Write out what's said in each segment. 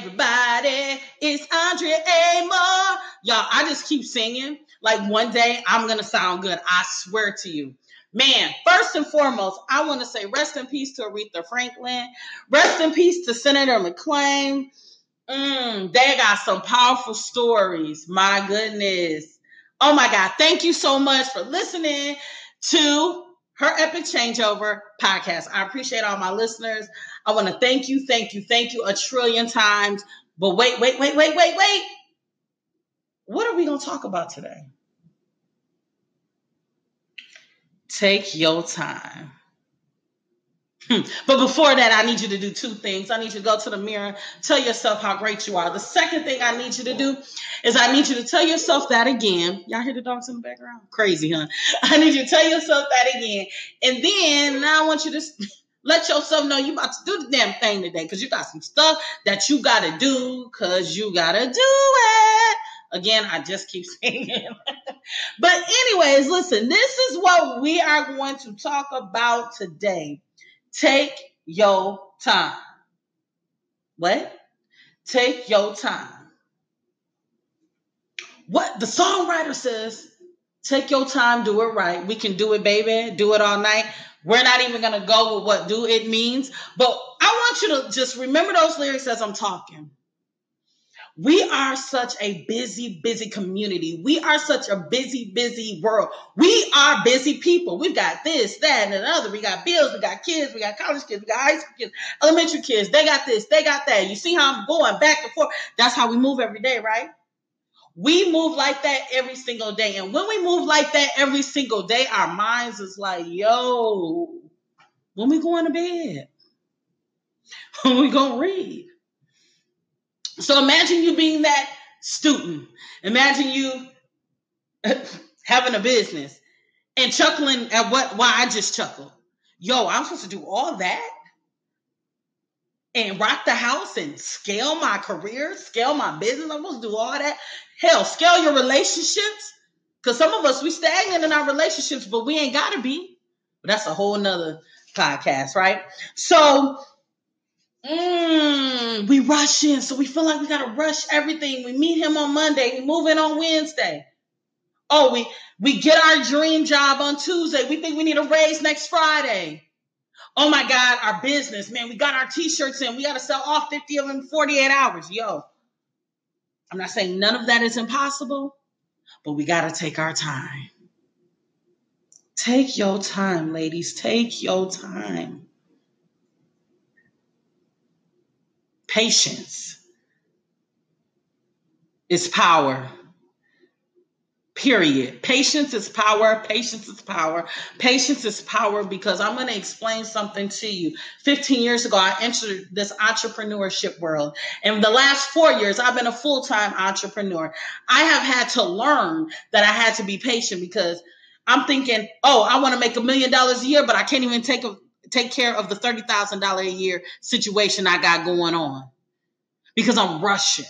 everybody. It's Andrea Amor. Y'all, I just keep singing. Like one day I'm going to sound good. I swear to you. Man, first and foremost, I want to say rest in peace to Aretha Franklin. Rest in peace to Senator McCain. Mm, they got some powerful stories. My goodness. Oh my God. Thank you so much for listening to her Epic Changeover podcast. I appreciate all my listeners. I want to thank you, thank you, thank you a trillion times. But wait, wait, wait, wait, wait, wait. What are we going to talk about today? Take your time. Hmm. But before that, I need you to do two things. I need you to go to the mirror, tell yourself how great you are. The second thing I need you to do is I need you to tell yourself that again. Y'all hear the dogs in the background? Crazy, huh? I need you to tell yourself that again. And then now I want you to let yourself know you about to do the damn thing today because you got some stuff that you got to do because you got to do it. Again, I just keep saying it. but, anyways, listen, this is what we are going to talk about today. Take your time. What? Take your time. What the songwriter says, take your time, do it right. We can do it, baby. Do it all night. We're not even going to go with what do it means. But I want you to just remember those lyrics as I'm talking. We are such a busy, busy community. We are such a busy, busy world. We are busy people. We've got this, that, and another. We got bills, we got kids, we got college kids, we got high school kids, elementary kids. They got this, they got that. You see how I'm going back and forth? That's how we move every day, right? We move like that every single day. And when we move like that every single day, our minds is like, yo, when we going to bed? When we gonna read? So imagine you being that student. Imagine you having a business and chuckling at what why I just chuckled. Yo, I'm supposed to do all that and rock the house and scale my career, scale my business. I'm supposed to do all that. Hell, scale your relationships. Cause some of us we stagnant in our relationships, but we ain't gotta be. But that's a whole nother podcast, right? So Mm, we rush in, so we feel like we gotta rush everything. We meet him on Monday, we move in on Wednesday. Oh, we we get our dream job on Tuesday. We think we need a raise next Friday. Oh my God, our business, man, we got our t-shirts in. We gotta sell all 50 of them in 48 hours. Yo, I'm not saying none of that is impossible, but we gotta take our time. Take your time, ladies. Take your time. Patience is power. Period. Patience is power. Patience is power. Patience is power because I'm going to explain something to you. 15 years ago, I entered this entrepreneurship world. And the last four years, I've been a full time entrepreneur. I have had to learn that I had to be patient because I'm thinking, oh, I want to make a million dollars a year, but I can't even take a take care of the $30,000 a year situation I got going on because I'm rushing,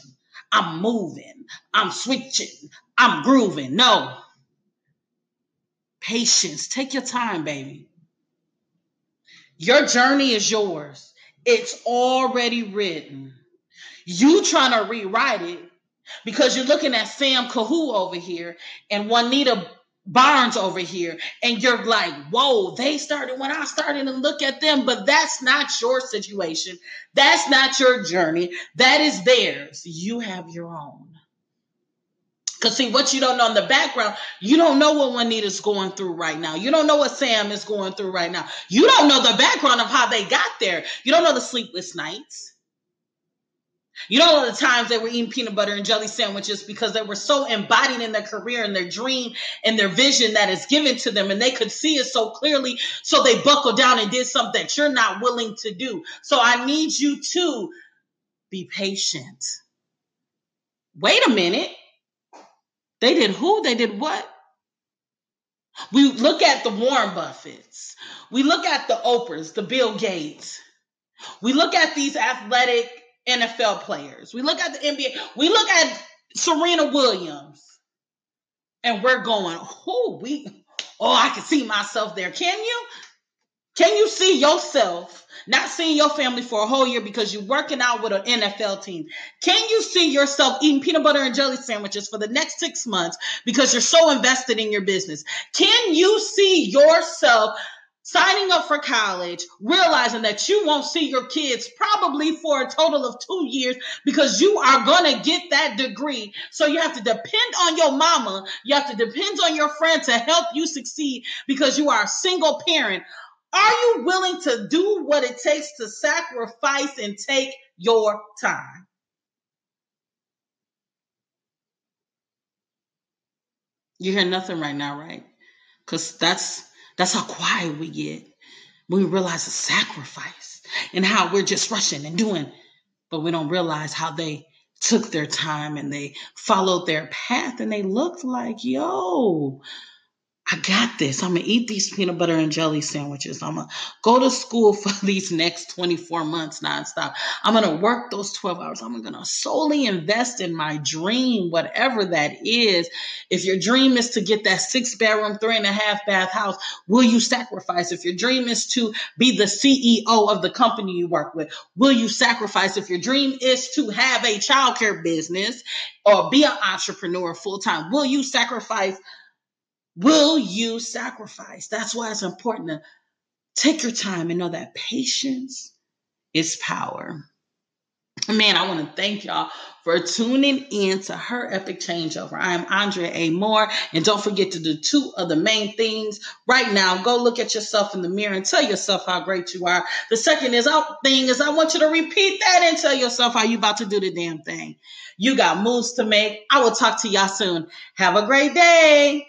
I'm moving, I'm switching, I'm grooving. No. Patience. Take your time, baby. Your journey is yours. It's already written. You trying to rewrite it because you're looking at Sam Kahu over here and Juanita Barnes over here, and you're like, whoa, they started when I started and look at them, but that's not your situation. That's not your journey. That is theirs. You have your own. Because, see, what you don't know in the background, you don't know what Juanita's going through right now. You don't know what Sam is going through right now. You don't know the background of how they got there. You don't know the sleepless nights. You know, all the times they were eating peanut butter and jelly sandwiches because they were so embodied in their career and their dream and their vision that is given to them, and they could see it so clearly. So they buckled down and did something that you're not willing to do. So I need you to be patient. Wait a minute. They did who? They did what? We look at the Warren Buffetts. We look at the Oprahs, the Bill Gates. We look at these athletic NFL players. We look at the NBA. We look at Serena Williams. And we're going, oh, we, oh, I can see myself there. Can you? Can you see yourself not seeing your family for a whole year because you're working out with an NFL team? Can you see yourself eating peanut butter and jelly sandwiches for the next six months because you're so invested in your business? Can you see yourself signing up for college, realizing that you won't see your kids probably for a total of two years because you are going to get that degree. So you have to depend on your mama. You have to depend on your friend to help you succeed because you are a single parent. Are you willing to do what it takes to sacrifice and take your time? You hear nothing right now, right? Because that's that's how quiet we get we realize the sacrifice and how we're just rushing and doing, but we don't realize how they took their time and they followed their path and they looked like, yo, I got this. I'm going to eat these peanut butter and jelly sandwiches. I'm going to go to school for these next 24 months nonstop. I'm going to work those 12 hours. I'm going to solely invest in my dream, whatever that is. If your dream is to get that six bedroom, three and a half bath house, will you sacrifice? If your dream is to be the CEO of the company you work with, will you sacrifice? If your dream is to have a childcare business or be an entrepreneur full time, will you sacrifice Will you sacrifice? That's why it's important to take your time and know that patience is power. Man, I want to thank y'all for tuning in to her epic changeover. I am Andrea A. Moore, and don't forget to do two of the main things right now. Go look at yourself in the mirror and tell yourself how great you are. The second is out thing is I want you to repeat that and tell yourself how you about to do the damn thing. You got moves to make. I will talk to y'all soon. Have a great day.